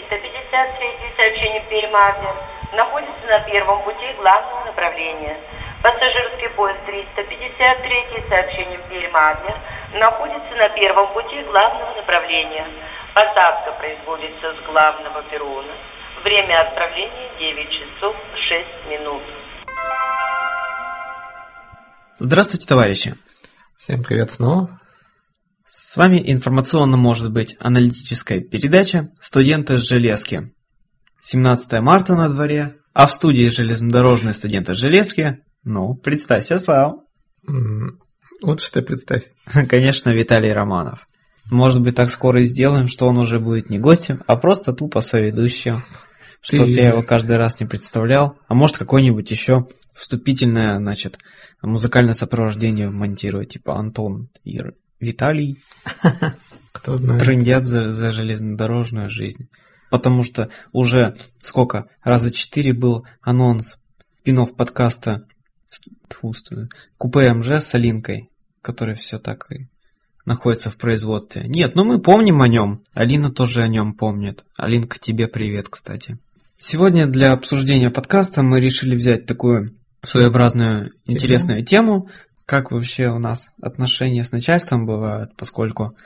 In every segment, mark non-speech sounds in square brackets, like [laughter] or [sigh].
353 сообщение Пермь-Адлер находится на первом пути главного направления. Пассажирский поезд 353 сообщением Пермь-Адлер находится на первом пути главного направления. Посадка производится с главного перрона. Время отправления 9 часов 6 минут. Здравствуйте, товарищи! Всем привет снова. С вами информационно может быть аналитическая передача «Студенты с железки». 17 марта на дворе, а в студии железнодорожные студенты железки, ну, представься сам. Лучше ты представь. [laughs] Конечно, Виталий Романов. Может быть, так скоро и сделаем, что он уже будет не гостем, а просто тупо соведущим. Ты- Чтоб я его каждый раз не представлял. А может, какое-нибудь еще вступительное, значит, музыкальное сопровождение монтировать, типа Антон и Р- Виталий [laughs] Кто знает. трындят за, за железнодорожную жизнь. Потому что уже сколько, раза четыре был анонс спинов подкаста сту- Купе МЖ с Алинкой, который все так и находится в производстве. Нет, ну мы помним о нем. Алина тоже о нем помнит. Алинка, тебе привет, кстати. Сегодня для обсуждения подкаста мы решили взять такую своеобразную интересную тему, как вообще у нас отношения с начальством бывают, поскольку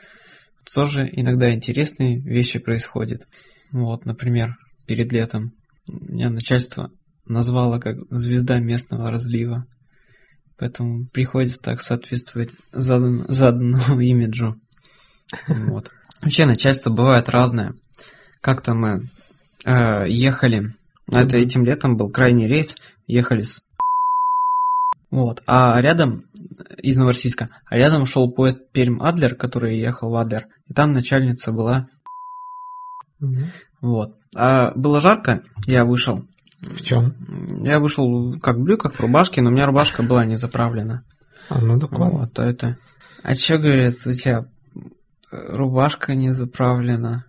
тоже иногда интересные вещи происходят. Вот, например, перед летом меня начальство назвало как звезда местного разлива. Поэтому приходится так соответствовать задан- заданному [laughs] имиджу. Вот. Вообще начальство бывает разное. Как-то мы э, ехали, это этим летом был крайний рейс, ехали с [laughs] вот, а рядом из Новороссийска, а рядом шел поезд Пермь-Адлер, который ехал в Адлер, и там начальница была, Мгм. вот. А было жарко, я вышел, В чем? я вышел как в брюках, в рубашке, но у меня рубашка была не заправлена. А, ну так ладно. Вот, а это... А чё, говорит, у тебя рубашка не заправлена?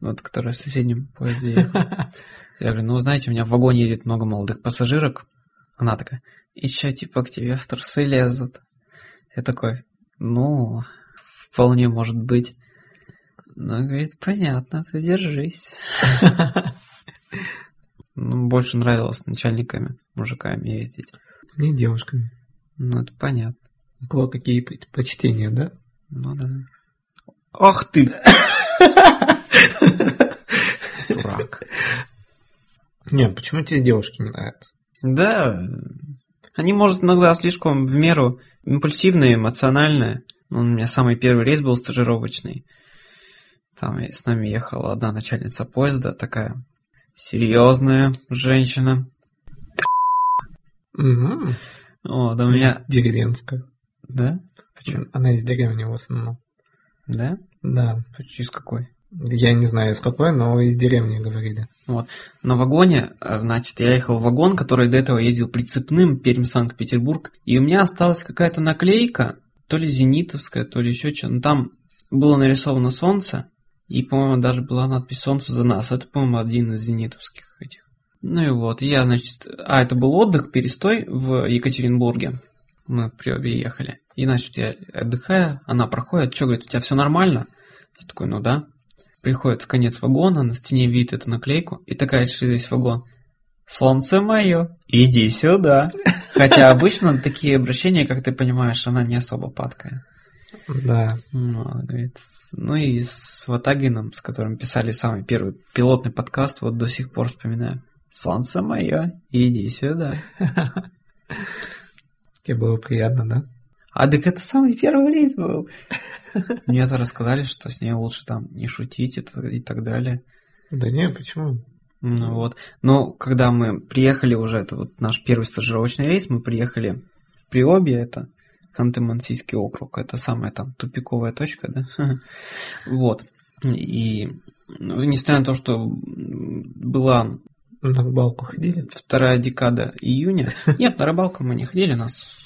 Вот, которая в соседнем поезде ехала. [laughs] Я говорю, ну, знаете, у меня в вагоне едет много молодых пассажирок. Она такая, и чё, типа, к тебе в трусы лезут? Я такой, ну, вполне может быть. Ну, говорит, понятно, ты держись. Ну, больше нравилось с начальниками, мужиками ездить. Мне девушками. Ну, это понятно. Было какие предпочтения, да? Ну да. Ах ты! Дурак. Не, почему тебе девушки не нравятся? Да, они, может, иногда слишком в меру импульсивные, эмоциональные. Ну, У меня самый первый рейс был стажировочный. Там с нами ехала одна начальница поезда, такая серьезная женщина. Угу. Вот, а у меня... Деревенская. Да? Почему? Она из деревни в основном. Да? Да. Из какой? Я не знаю, из какой, но из деревни говорили. На вагоне, э, значит, я ехал в вагон, который до этого ездил прицепным Пермь-Санкт-Петербург, и у меня осталась какая-то наклейка, то ли зенитовская, то ли еще что. Но там было нарисовано солнце, и, по-моему, даже была надпись «Солнце за нас». Это, по-моему, один из зенитовских этих. Ну и вот, я, значит... А, это был отдых, перестой в Екатеринбурге. Мы в Приобе ехали. И, значит, я отдыхаю, она проходит, что, говорит, у тебя все нормально? Я такой, ну да. Приходит в конец вагона, на стене видит эту наклейку, и такая через весь вагон. Солнце мое, иди сюда. Хотя обычно такие обращения, как ты понимаешь, она не особо падкая. Да. Ну, она говорит, ну и с Ватагином, с которым писали самый первый пилотный подкаст, вот до сих пор вспоминаю. Солнце мое, иди сюда. [laughs] Тебе было приятно, да? А так это самый первый рейс был. [laughs] Мне это рассказали, что с ней лучше там не шутить и так далее. Да не, почему? Ну вот. Но когда мы приехали уже, это вот наш первый стажировочный рейс, мы приехали в Приобье, это Ханты-Мансийский округ, это самая там тупиковая точка, да? [laughs] Вот. И ну, несмотря на то, что была На рыбалку ходили? вторая декада июня, [laughs] нет, на рыбалку мы не ходили, нас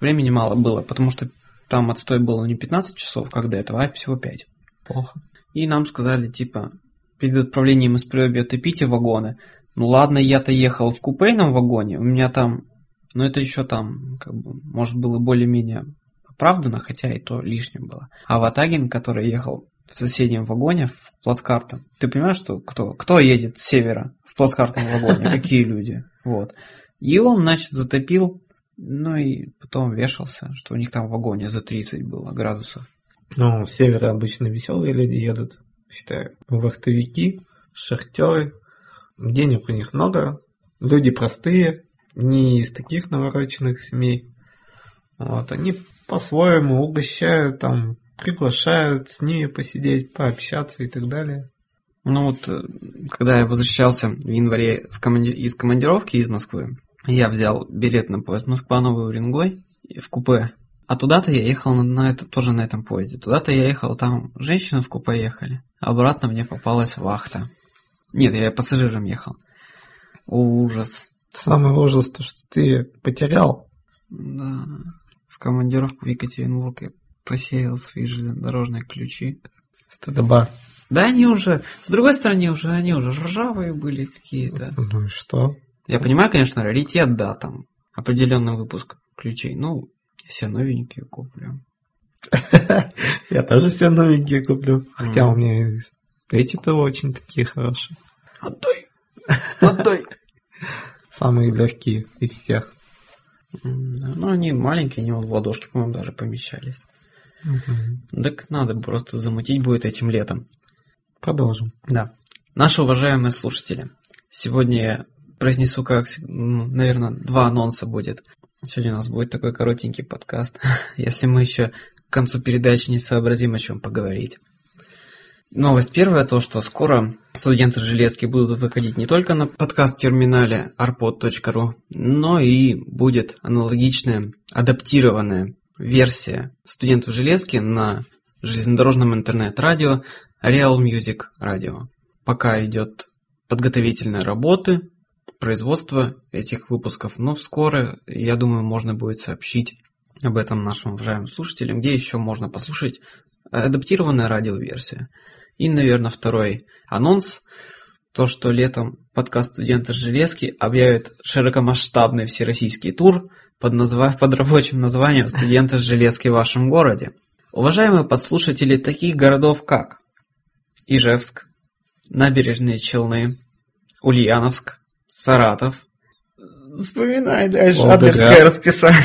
времени мало было, потому что там отстой было не 15 часов, как до этого, а всего 5. Плохо. И нам сказали, типа, перед отправлением из Приобья топите вагоны. Ну ладно, я-то ехал в купейном вагоне, у меня там, ну это еще там, как бы, может, было более-менее оправдано, хотя и то лишним было. А Ватагин, который ехал в соседнем вагоне в плацкартом. Ты понимаешь, что кто, кто едет с севера в плацкартном вагоне? [laughs] Какие люди? Вот. И он, значит, затопил, ну и потом вешался, что у них там в вагоне за 30 было градусов. Ну, в севере обычно веселые люди едут, считаю. Вахтовики, шахтеры. Денег у них много, люди простые, не из таких навороченных семей. Вот, они по-своему угощают, там, приглашают с ними посидеть, пообщаться и так далее. Ну вот, э, когда я возвращался в январе в команди... из командировки из Москвы, я взял билет на поезд Москва-Новый Уренгой в купе. А туда-то я ехал на, на это, тоже на этом поезде. Туда-то я ехал, там женщины в купе ехали. А обратно мне попалась вахта. Нет, я пассажиром ехал. Ужас. Самый ужас, то, что ты потерял. Да. В командировку в Екатеринбург я посеял свои железнодорожные ключи. Стыдоба. Да они уже, с другой стороны, уже они уже ржавые были какие-то. Ну и что? Я понимаю, конечно, раритет, да, там определенный выпуск ключей. Ну, я себе новенькие куплю. [laughs] Я тоже себе новенькие куплю. Хотя у меня эти-то очень такие хорошие. Отдай! Отдай! Самые легкие из всех. Ну, они маленькие, они вот в ладошки, по-моему, даже помещались. Так надо просто замутить будет этим летом. Продолжим. Да. Наши уважаемые слушатели, сегодня произнесу, как, ну, наверное, два анонса будет. Сегодня у нас будет такой коротенький подкаст, [laughs] если мы еще к концу передачи не сообразим, о чем поговорить. Новость первая, то, что скоро студенты Железки будут выходить не только на подкаст-терминале arpod.ru, но и будет аналогичная, адаптированная версия студентов Железки на железнодорожном интернет-радио Real Music Radio. Пока идет подготовительные работы, производство этих выпусков, но скоро, я думаю, можно будет сообщить об этом нашим уважаемым слушателям, где еще можно послушать адаптированная радиоверсия. И, наверное, второй анонс, то, что летом подкаст «Студенты Железки» объявит широкомасштабный всероссийский тур под, назва... под рабочим названием «Студенты Железки в вашем городе». Уважаемые подслушатели таких городов, как Ижевск, Набережные Челны, Ульяновск, Саратов. Вспоминай дальше Волгоград. адлерское расписание.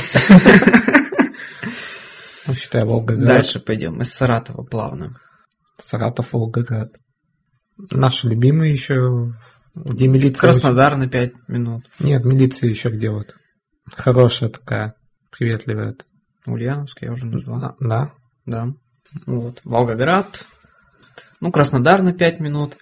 Ну, считай, Волгоград. Дальше пойдем из Саратова плавно. Саратов, Волгоград. Наши любимые еще, где милиция... Краснодар на 5 минут. Нет, милиция еще где вот. Хорошая такая, приветливая. Ульяновск я уже назвал. Да, да. Да. Вот. Волгоград. Ну, Краснодар на 5 минут.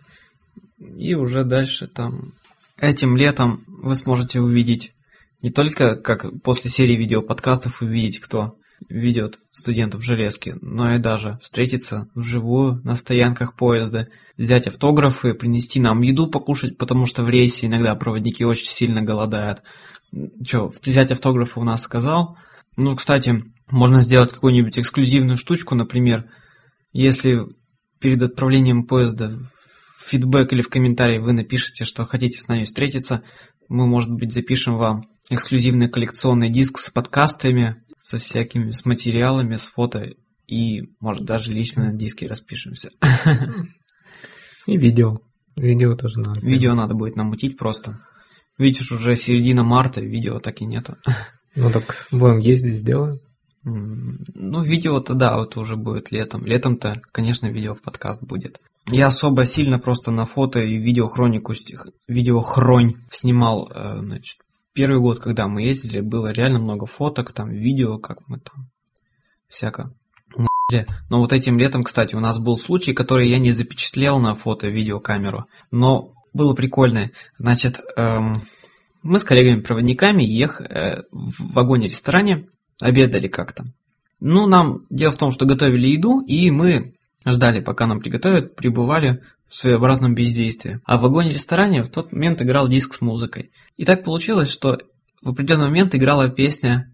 И уже дальше там... Этим летом вы сможете увидеть не только, как после серии видеоподкастов, увидеть, кто ведет студентов в железке, но и даже встретиться вживую на стоянках поезда, взять автографы, принести нам еду покушать, потому что в рейсе иногда проводники очень сильно голодают. Че, взять автографы у нас сказал. Ну, кстати, можно сделать какую-нибудь эксклюзивную штучку, например, если перед отправлением поезда фидбэк или в комментарии вы напишите, что хотите с нами встретиться, мы, может быть, запишем вам эксклюзивный коллекционный диск с подкастами, со всякими, с материалами, с фото и, может, даже лично на диске распишемся. И видео. Видео тоже надо. Видео надо будет намутить просто. Видишь, уже середина марта, видео так и нету. Ну так будем ездить, сделаем. Ну, видео-то да, вот уже будет летом. Летом-то, конечно, видео-подкаст будет. Я особо сильно просто на фото и видеохронику, видеохронь снимал, э, значит, первый год, когда мы ездили, было реально много фоток, там, видео, как мы там, всяко. Но вот этим летом, кстати, у нас был случай, который я не запечатлел на фото видеокамеру, но было прикольно. Значит, эм, мы с коллегами-проводниками ех, э, в вагоне-ресторане обедали как-то. Ну, нам дело в том, что готовили еду, и мы ждали, пока нам приготовят, пребывали в своеобразном бездействии. А в вагоне-ресторане в тот момент играл диск с музыкой. И так получилось, что в определенный момент играла песня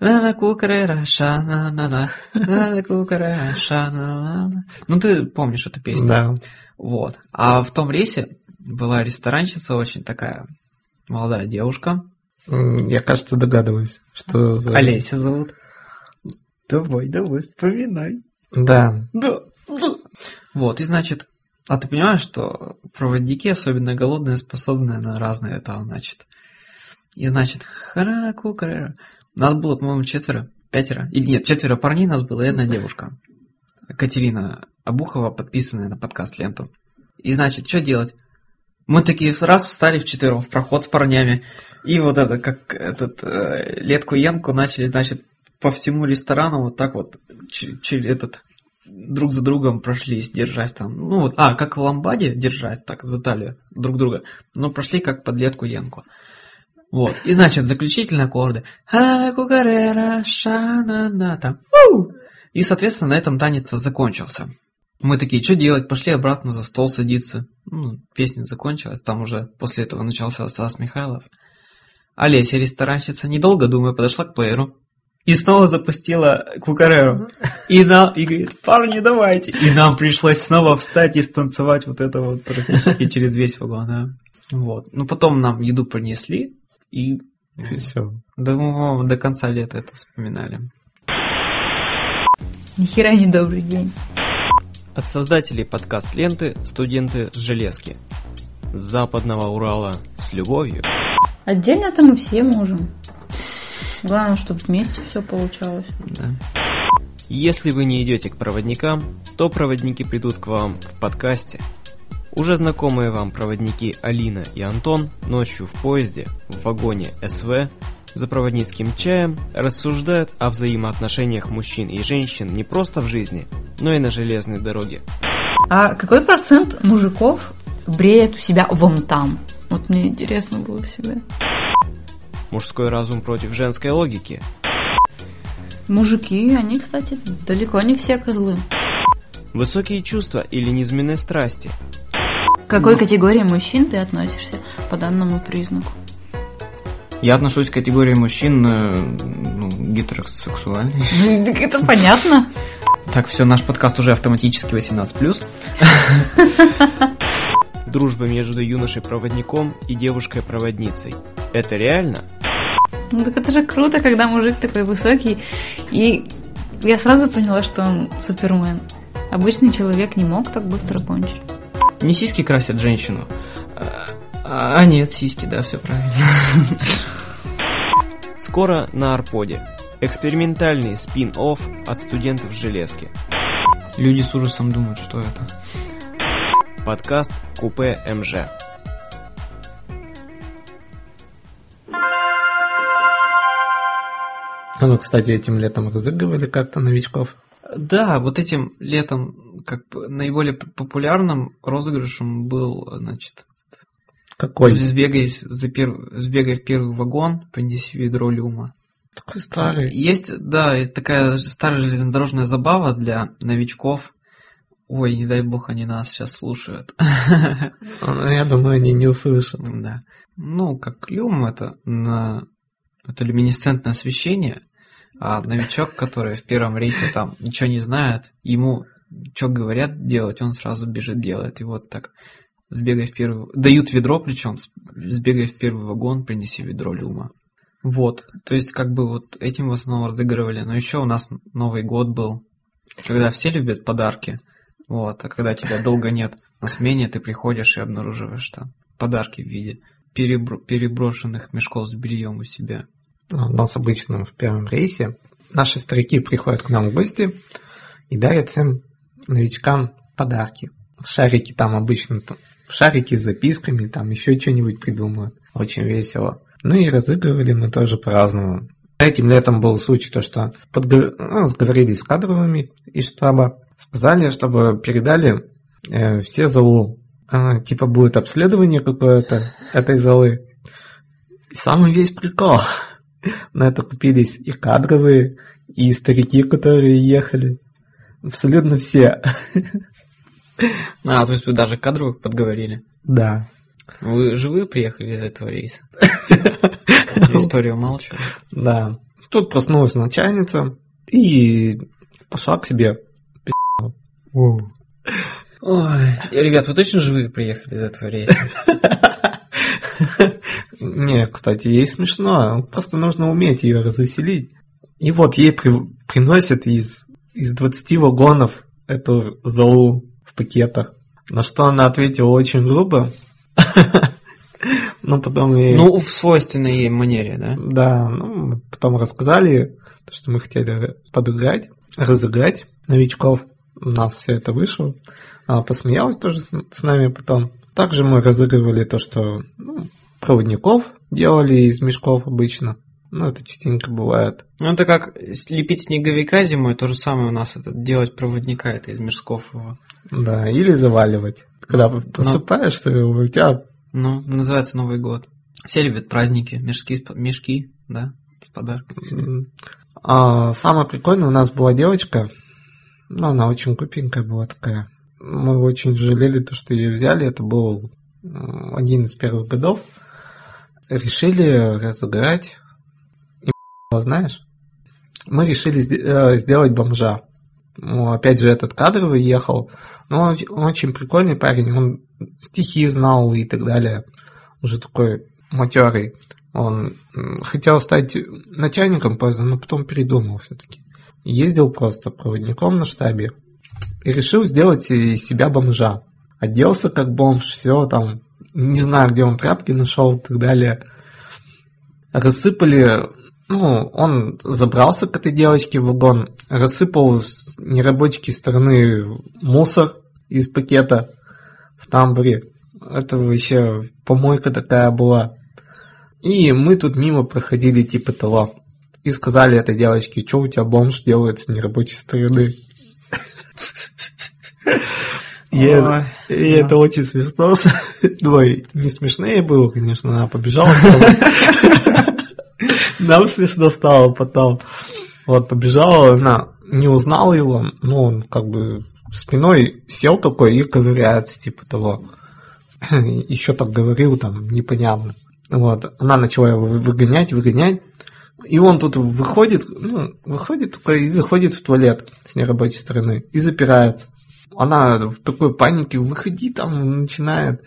«На-на кукарера, ша-на-на-на, на-на кукарера, ша-на-на-на». Ну, ты помнишь эту песню? Да. Вот. А в том рейсе была ресторанщица очень такая молодая девушка. Я, кажется, догадываюсь, что за... Олеся зовут. Давай, давай, вспоминай. Да. Да, да. Вот, и значит, а ты понимаешь, что проводники, особенно голодные, способны на разные это, значит. И значит, хараку. Нас было, по-моему, четверо, пятеро. Или нет, четверо парней нас было и одна девушка. Катерина Абухова, подписанная на подкаст ленту. И значит, что делать? Мы такие раз встали в четвером в проход с парнями. И вот это, как этот э, Летку Янку начали, значит, по всему ресторану вот так вот через этот друг за другом прошлись, держась там. Ну вот, а, как в ламбаде, держась так за талию друг друга. Но прошли как под Летку Янку. Вот. И значит, заключительные аккорды. Там. И, соответственно, на этом танец закончился. Мы такие, что делать? Пошли обратно за стол садиться. Ну, песня закончилась, там уже после этого начался Стас Михайлов. Олеся, ресторанщица, недолго думая, подошла к плееру и снова запустила Кукареру. И, нам, и говорит, парни, давайте. И нам пришлось снова встать и станцевать вот это вот практически [laughs] через весь вагон. Да. Вот. Ну, потом нам еду принесли, и, и все. Да, мы до конца лета это вспоминали. Нихера не добрый день. От создателей подкаст ленты «Студенты с железки». С западного Урала с любовью. Отдельно-то мы все можем. Главное, чтобы вместе все получалось. Да. Если вы не идете к проводникам, то проводники придут к вам в подкасте. Уже знакомые вам проводники Алина и Антон ночью в поезде, в вагоне СВ, за проводницким чаем рассуждают о взаимоотношениях мужчин и женщин не просто в жизни, но и на железной дороге. А какой процент мужиков бреет у себя вон там? Вот мне интересно было всегда. Мужской разум против женской логики. Мужики, они, кстати, далеко не все козлы. Высокие чувства или низменные страсти. К какой категории мужчин ты относишься по данному признаку? Я отношусь к категории мужчин э, ну, гетеросексуальный. Ну, это понятно. Так, все, наш подкаст уже автоматически 18+. Дружба между юношей-проводником и девушкой-проводницей. Это реально? Ну так это же круто, когда мужик такой высокий. И я сразу поняла, что он супермен. Обычный человек не мог так быстро кончить. Не сиськи красят женщину. А, а нет, сиськи, да, все правильно. [laughs] Скоро на Арподе. Экспериментальный спин-офф от студентов железки. Люди с ужасом думают, что это. Подкаст Купе МЖ. А вы, кстати, этим летом разыгрывали как-то новичков? Да, вот этим летом как бы наиболее популярным розыгрышем был, значит, какой? Сбегай, за пер... Сбегай в первый вагон, принеси ведро люма. Такой старый. Есть, да, такая старая железнодорожная забава для новичков. Ой, не дай бог они нас сейчас слушают. Ну, [laughs] я думаю, они не услышат. Да. Ну, как люм, это на это люминесцентное освещение, а новичок, который в первом рейсе там ничего не знает, ему что говорят делать, он сразу бежит делает. И вот так сбегай в первый... Дают ведро, причем сбегай в первый вагон, принеси ведро люма. Вот, то есть как бы вот этим в основном разыгрывали. Но еще у нас Новый год был, когда все любят подарки. Вот, а когда тебя долго нет на смене, ты приходишь и обнаруживаешь там подарки в виде перебро переброшенных мешков с бельем у себя. У нас обычно в первом рейсе наши старики приходят к нам в гости и дарят всем новичкам подарки. Шарики там обычно шарики с записками, там еще что-нибудь придумают. Очень весело. Ну и разыгрывали мы тоже по-разному. Этим летом был случай, то, что подгов... ну, сговорились с кадровыми из штаба, сказали, чтобы передали э, все залу. А, типа будет обследование какое-то этой залы. И самый весь прикол. На это купились и кадровые, и старики, которые ехали. Абсолютно все. А, то есть вы даже кадровых подговорили? Да. Вы живые приехали из этого рейса? [laughs] История умалчивает. Да. Тут проснулась начальница и пошла к себе. Ой, ребят, вы точно живые приехали из этого рейса? [laughs] Не, кстати, ей смешно. Просто нужно уметь ее развеселить. И вот ей при, приносят из, из 20 вагонов эту залу в пакетах. На что она ответила очень грубо. [laughs] Ну, потом ей... Ну, в свойственной ей манере, да? Да, ну, потом рассказали, то, что мы хотели подыграть, разыграть новичков. У нас все это вышло. Она посмеялась тоже с, с нами потом. Также мы разыгрывали то, что ну, проводников делали из мешков обычно. Ну, это частенько бывает. Ну, это как лепить снеговика зимой, то же самое у нас это делать проводника, это из мешков его. Да, или заваливать. Когда просыпаешься, у тебя... Ну, называется Новый год. Все любят праздники, мешки, мешки, да, с подарками. А, самое прикольное, у нас была девочка, ну, она очень купенькая была такая. Мы очень жалели то, что ее взяли, это был м, один из первых годов. Решили разыграть, и знаешь, мы решили э, сделать бомжа. Ну, опять же, этот кадровый ехал. Но он, оч- он очень прикольный парень, он стихи знал и так далее. Уже такой матерый. Он хотел стать начальником поезда, но потом передумал все-таки. Ездил просто проводником на штабе. И решил сделать из себя бомжа. Оделся как бомж, все там, не знаю, где он тряпки нашел и так далее. Рассыпали, ну, он забрался к этой девочке в вагон, рассыпал с нерабочей стороны мусор из пакета в тамбуре. Это вообще помойка такая была. И мы тут мимо проходили типа того. И сказали этой девочке, что у тебя бомж делает с нерабочей стороны. [laughs] И это- Ой, и это очень смешно. [laughs] Ой, не смешнее было, конечно, она побежала. Нам смешно стало потом. Вот, побежала, она не узнала его, ну, он как бы спиной сел такой и ковыряется, типа того. [clears throat] Еще так говорил, там, непонятно. Вот, она начала его вы- выгонять, выгонять. И он тут выходит, ну, выходит такой и заходит в туалет с нерабочей стороны и запирается. Она в такой панике, выходи там, начинает.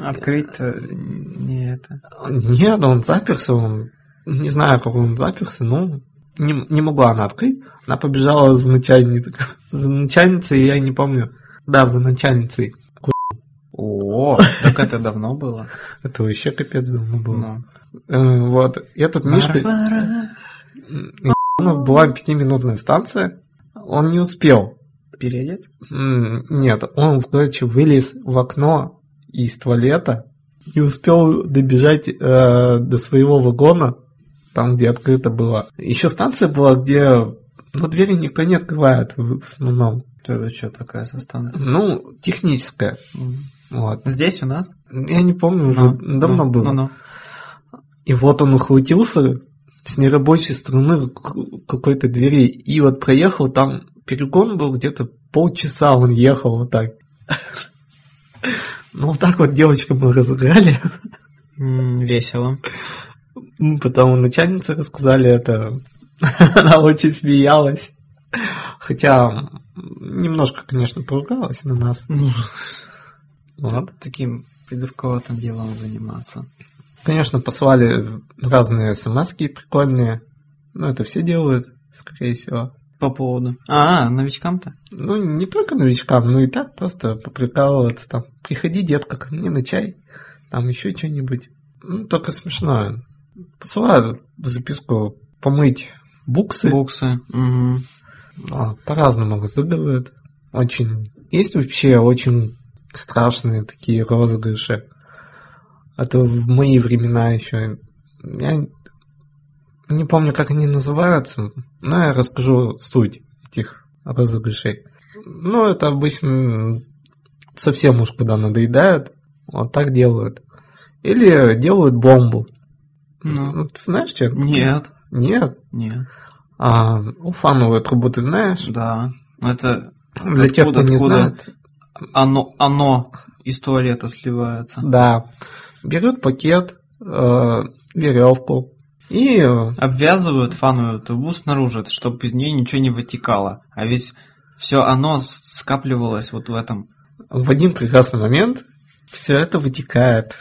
Открыть-то не это. Нет, он заперся, он не знаю, как он заперся, но не, не могла она открыть. Она побежала за начальницей. [laughs] За начальницей, я не помню. Да, за начальницей. О, так это давно было. Это вообще капец давно было. Ну. Э, Вот. Этот Мишка... Ну, была пятиминутная станция. Он не успел. Переодет? Нет, он, короче, вылез в окно из туалета и успел добежать э, до своего вагона, там, где открыто было. Еще станция была, где ну, двери никто не открывает в в основном. Это что такая со станции? Ну, техническая. М. Вот. Здесь у нас? Я не помню, уже Ну, давно ну, было. ну-ну. И вот он ухватился с нерабочей стороны какой-то двери и вот проехал там, перегон был где-то полчаса он ехал вот так. Ну вот так вот девочку мы разыграли. Весело. М, Потом начальнице рассказали это. [laughs] Она очень смеялась. Хотя немножко, конечно, поругалась на нас. Вот. Таким придурковатым делом заниматься. Конечно, послали разные смс прикольные. Ну, это все делают, скорее всего. По поводу. А, новичкам-то? Ну, не только новичкам, но и так просто поприкалываться там. Приходи, детка, ко мне на чай. Там еще что-нибудь. Ну, только смешное. Посылают записку помыть буксы. Буксы. Мгм. А, по-разному разыгрывают. Очень. Есть вообще очень страшные такие розыгрыши. Это в мои времена еще. Я не помню, как они называются, но я расскажу суть этих розыгрышей. Ну, это обычно совсем уж когда надоедают, вот так делают. Или делают бомбу. Ну. Ты знаешь, что? это? Нет. Нет. Нет. А уфановую трубу ты знаешь? Да. Это Для тех, кто не знает. Оно, оно из туалета сливается. Да. Берет пакет, э, веревку и Обвязывают фановую трубу снаружи, чтобы из нее ничего не вытекало. А ведь все оно скапливалось вот в этом. в один прекрасный момент все это вытекает.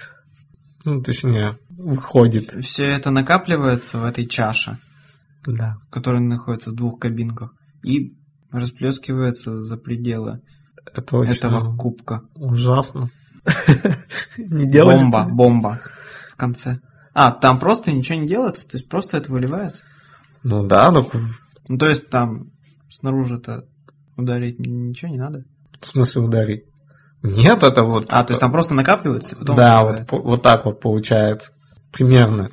Ну, точнее, выходит. Все это накапливается в этой чаше, Да. которая находится в двух кабинках, и расплескивается за пределы. Это очень этого кубка. ужасно. [laughs] Не делали Бомба, бомба в конце. А, там просто ничего не делается, то есть просто это выливается. Ну да, ну Ну, то есть там снаружи-то ударить ничего не надо. в смысле ударить? Нет, это вот... А, то есть там просто накапливается, и потом Да, вот, по- вот так вот получается. Примерно.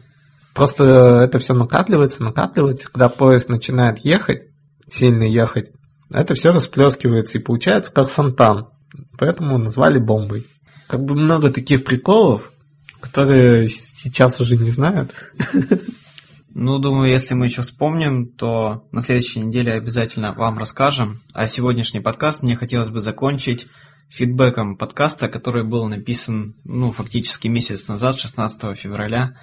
Просто это все накапливается, накапливается. Когда поезд начинает ехать, сильно ехать, это все расплескивается и получается как фонтан. Поэтому назвали бомбой. Как бы много таких приколов, которые сейчас уже не знают. Ну, думаю, если мы еще вспомним, то на следующей неделе обязательно вам расскажем. А сегодняшний подкаст мне хотелось бы закончить фидбэком подкаста, который был написан, ну, фактически месяц назад, 16 февраля,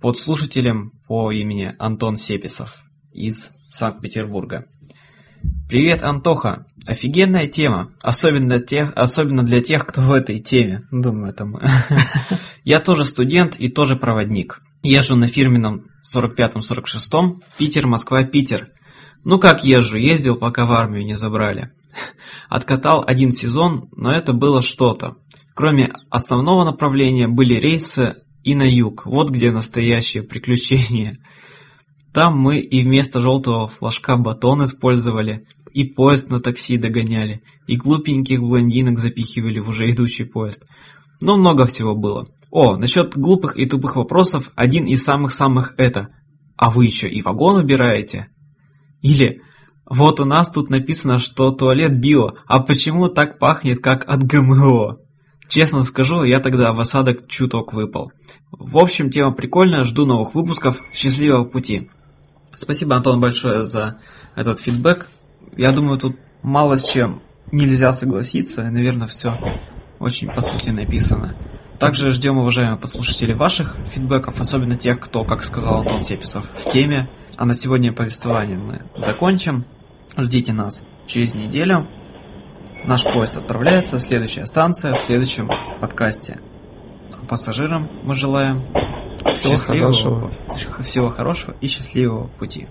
под слушателем по имени Антон Сеписов из Санкт-Петербурга. Привет, Антоха! Офигенная тема, особенно, тех, особенно для тех, кто в этой теме. Думаю, это мы. [laughs] Я тоже студент и тоже проводник. Езжу на фирменном 45-46, Питер, Москва, Питер. Ну как езжу, ездил, пока в армию не забрали. [laughs] Откатал один сезон, но это было что-то. Кроме основного направления были рейсы и на юг, вот где настоящее приключение. Там мы и вместо желтого флажка батон использовали, и поезд на такси догоняли, и глупеньких блондинок запихивали в уже идущий поезд. Ну, много всего было. О, насчет глупых и тупых вопросов, один из самых-самых это. А вы еще и вагон убираете? Или, вот у нас тут написано, что туалет био, а почему так пахнет, как от ГМО? Честно скажу, я тогда в осадок чуток выпал. В общем, тема прикольная, жду новых выпусков. Счастливого пути. Спасибо, Антон, большое за этот фидбэк. Я думаю, тут мало с чем нельзя согласиться. Наверное, все очень по сути написано. Также ждем, уважаемые послушатели, ваших фидбэков, особенно тех, кто, как сказал Антон Сеписов, в теме. А на сегодня повествование мы закончим. Ждите нас через неделю. Наш поезд отправляется, следующая станция в следующем подкасте. А пассажирам мы желаем Всего счастливого, хорошего. всего хорошего и счастливого пути.